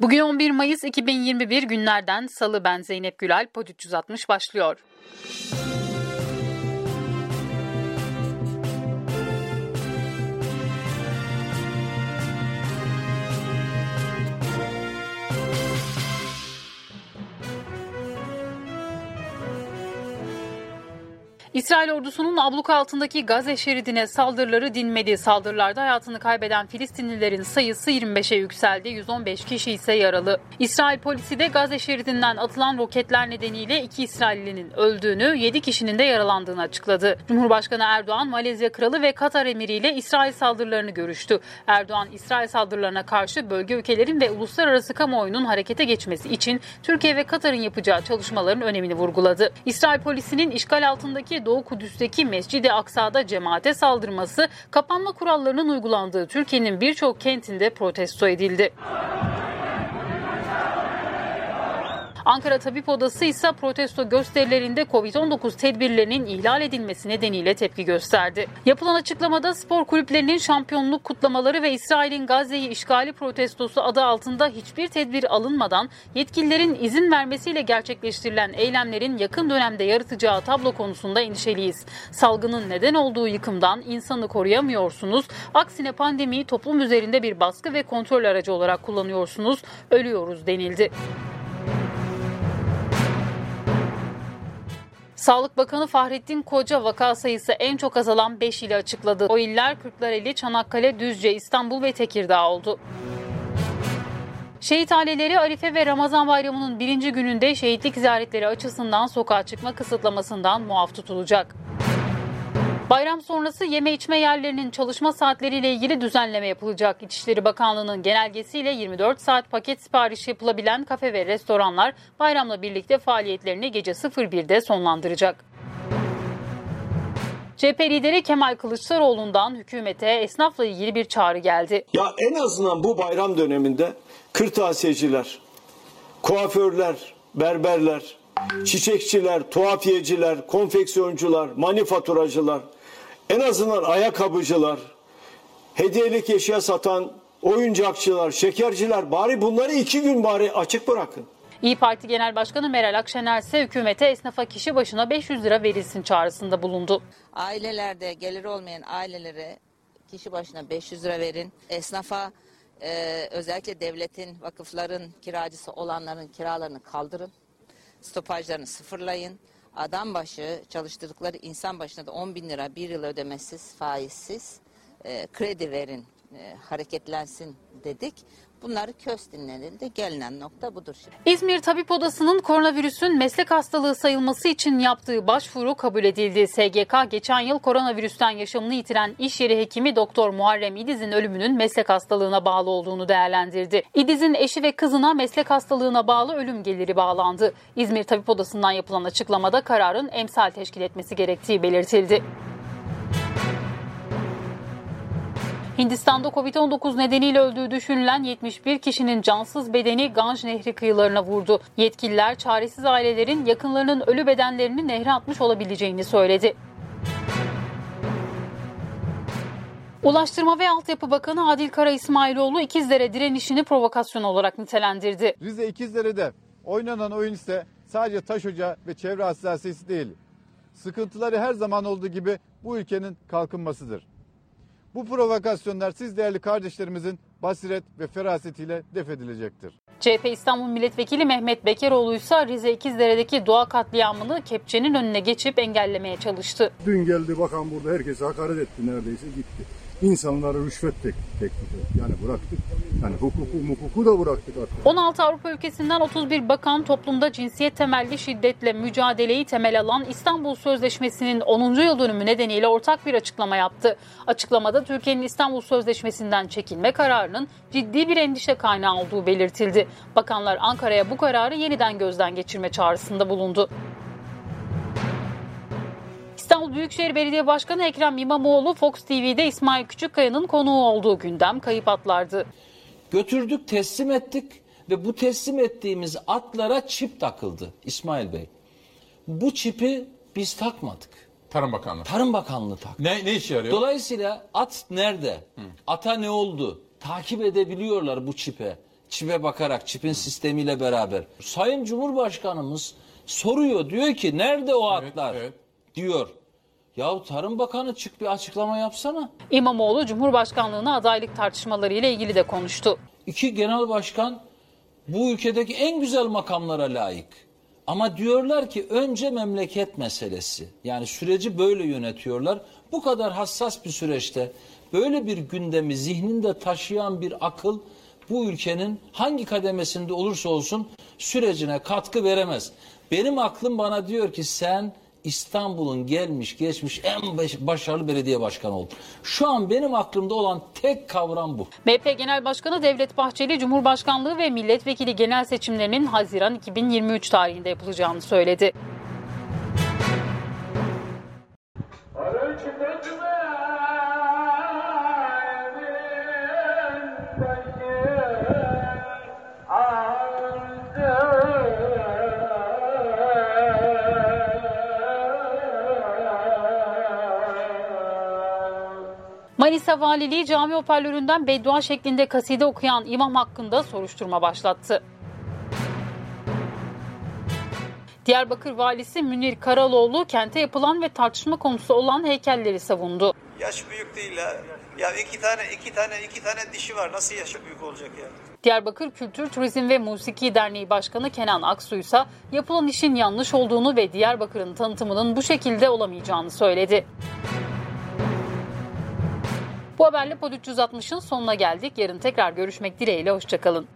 Bugün 11 Mayıs 2021 günlerden Salı ben Zeynep Gülal Pod 360 başlıyor. İsrail ordusunun abluka altındaki Gazze şeridine saldırıları dinmedi. Saldırılarda hayatını kaybeden Filistinlilerin sayısı 25'e yükseldi. 115 kişi ise yaralı. İsrail polisi de Gazze şeridinden atılan roketler nedeniyle iki İsraillinin öldüğünü, 7 kişinin de yaralandığını açıkladı. Cumhurbaşkanı Erdoğan, Malezya Kralı ve Katar Emiri ile İsrail saldırılarını görüştü. Erdoğan, İsrail saldırılarına karşı bölge ülkelerin ve uluslararası kamuoyunun harekete geçmesi için Türkiye ve Katar'ın yapacağı çalışmaların önemini vurguladı. İsrail polisinin işgal altındaki Doğu Kudüs'teki Mescid-i Aksa'da cemaate saldırması kapanma kurallarının uygulandığı Türkiye'nin birçok kentinde protesto edildi. Ankara Tabip Odası ise protesto gösterilerinde Covid-19 tedbirlerinin ihlal edilmesi nedeniyle tepki gösterdi. Yapılan açıklamada spor kulüplerinin şampiyonluk kutlamaları ve İsrail'in Gazze'yi işgali protestosu adı altında hiçbir tedbir alınmadan yetkililerin izin vermesiyle gerçekleştirilen eylemlerin yakın dönemde yaratacağı tablo konusunda endişeliyiz. Salgının neden olduğu yıkımdan insanı koruyamıyorsunuz. Aksine pandemiyi toplum üzerinde bir baskı ve kontrol aracı olarak kullanıyorsunuz. Ölüyoruz denildi. Sağlık Bakanı Fahrettin Koca vaka sayısı en çok azalan 5 ili açıkladı. O iller Kırklareli, Çanakkale, Düzce, İstanbul ve Tekirdağ oldu. Şehit aileleri Arife ve Ramazan bayramının birinci gününde şehitlik ziyaretleri açısından sokağa çıkma kısıtlamasından muaf tutulacak. Bayram sonrası yeme içme yerlerinin çalışma saatleriyle ilgili düzenleme yapılacak. İçişleri Bakanlığı'nın genelgesiyle 24 saat paket sipariş yapılabilen kafe ve restoranlar bayramla birlikte faaliyetlerini gece 01'de sonlandıracak. CHP lideri Kemal Kılıçdaroğlu'ndan hükümete esnafla ilgili bir çağrı geldi. Ya en azından bu bayram döneminde kırtasiyeciler, kuaförler, berberler, çiçekçiler, tuhafiyeciler, konfeksiyoncular, manifaturacılar, en azından ayakkabıcılar, hediyelik eşya satan oyuncakçılar, şekerciler bari bunları iki gün bari açık bırakın. İyi Parti Genel Başkanı Meral Akşener ise hükümete esnafa kişi başına 500 lira verilsin çağrısında bulundu. Ailelerde gelir olmayan ailelere kişi başına 500 lira verin. Esnafa e, özellikle devletin, vakıfların kiracısı olanların kiralarını kaldırın. Stopajlarını sıfırlayın. Adam başı çalıştırdıkları insan başına da 10 bin lira bir yıl ödemesiz, faizsiz e, kredi verin, e, hareketlensin dedik. Bunları köz dinlenildi. Gelinen nokta budur şimdi. İzmir Tabip Odası'nın koronavirüsün meslek hastalığı sayılması için yaptığı başvuru kabul edildi. SGK geçen yıl koronavirüsten yaşamını yitiren iş yeri hekimi Doktor Muharrem İdiz'in ölümünün meslek hastalığına bağlı olduğunu değerlendirdi. İdiz'in eşi ve kızına meslek hastalığına bağlı ölüm geliri bağlandı. İzmir Tabip Odası'ndan yapılan açıklamada kararın emsal teşkil etmesi gerektiği belirtildi. Hindistan'da Covid-19 nedeniyle öldüğü düşünülen 71 kişinin cansız bedeni Ganj Nehri kıyılarına vurdu. Yetkililer çaresiz ailelerin yakınlarının ölü bedenlerini nehre atmış olabileceğini söyledi. Ulaştırma ve Altyapı Bakanı Adil Kara İsmailoğlu İkizdere direnişini provokasyon olarak nitelendirdi. Rize İkizdere'de oynanan oyun ise sadece taş hoca ve çevre hassasiyeti değil. Sıkıntıları her zaman olduğu gibi bu ülkenin kalkınmasıdır. Bu provokasyonlar siz değerli kardeşlerimizin basiret ve ferasetiyle def edilecektir. CHP İstanbul Milletvekili Mehmet Bekeroğlu ise Rize İkizdere'deki doğa katliamını kepçenin önüne geçip engellemeye çalıştı. Dün geldi bakan burada herkese hakaret etti neredeyse gitti. İnsanlara rüşvet tek, teklif. Yani bıraktık. Yani hukuku hukuku da bıraktık artık. 16 Avrupa ülkesinden 31 bakan toplumda cinsiyet temelli şiddetle mücadeleyi temel alan İstanbul Sözleşmesi'nin 10. yıl dönümü nedeniyle ortak bir açıklama yaptı. Açıklamada Türkiye'nin İstanbul Sözleşmesi'nden çekilme kararının ciddi bir endişe kaynağı olduğu belirtildi. Bakanlar Ankara'ya bu kararı yeniden gözden geçirme çağrısında bulundu. İstanbul Büyükşehir Belediye Başkanı Ekrem İmamoğlu Fox TV'de İsmail Küçükkaya'nın konuğu olduğu gündem kayıp atlardı. Götürdük teslim ettik ve bu teslim ettiğimiz atlara çip takıldı İsmail Bey. Bu çipi biz takmadık. Tarım Bakanlığı. Tarım Bakanlığı taktı. Ne, ne işe yarıyor? Dolayısıyla at nerede? Ata ne oldu? Takip edebiliyorlar bu çipe. Çipe bakarak, çipin sistemiyle beraber. Sayın Cumhurbaşkanımız soruyor diyor ki nerede o atlar diyor. Yahu Tarım Bakanı çık bir açıklama yapsana. İmamoğlu Cumhurbaşkanlığına adaylık tartışmaları ile ilgili de konuştu. İki genel başkan bu ülkedeki en güzel makamlara layık. Ama diyorlar ki önce memleket meselesi. Yani süreci böyle yönetiyorlar. Bu kadar hassas bir süreçte böyle bir gündemi zihninde taşıyan bir akıl bu ülkenin hangi kademesinde olursa olsun sürecine katkı veremez. Benim aklım bana diyor ki sen İstanbul'un gelmiş geçmiş en baş- başarılı belediye başkanı oldun. Şu an benim aklımda olan tek kavram bu. MHP Genel Başkanı Devlet Bahçeli, Cumhurbaşkanlığı ve milletvekili genel seçimlerinin Haziran 2023 tarihinde yapılacağını söyledi. Manisa Valiliği cami hoparlöründen beddua şeklinde kaside okuyan imam hakkında soruşturma başlattı. Diyarbakır Valisi Münir Karaloğlu kente yapılan ve tartışma konusu olan heykelleri savundu. Yaş büyük değil ya. Ya iki tane iki tane iki tane dişi var. Nasıl yaşı büyük olacak ya? Diyarbakır Kültür Turizm ve Musiki Derneği Başkanı Kenan Aksu ise yapılan işin yanlış olduğunu ve Diyarbakır'ın tanıtımının bu şekilde olamayacağını söyledi. Bu haberle Pod 360'ın sonuna geldik. Yarın tekrar görüşmek dileğiyle. Hoşçakalın.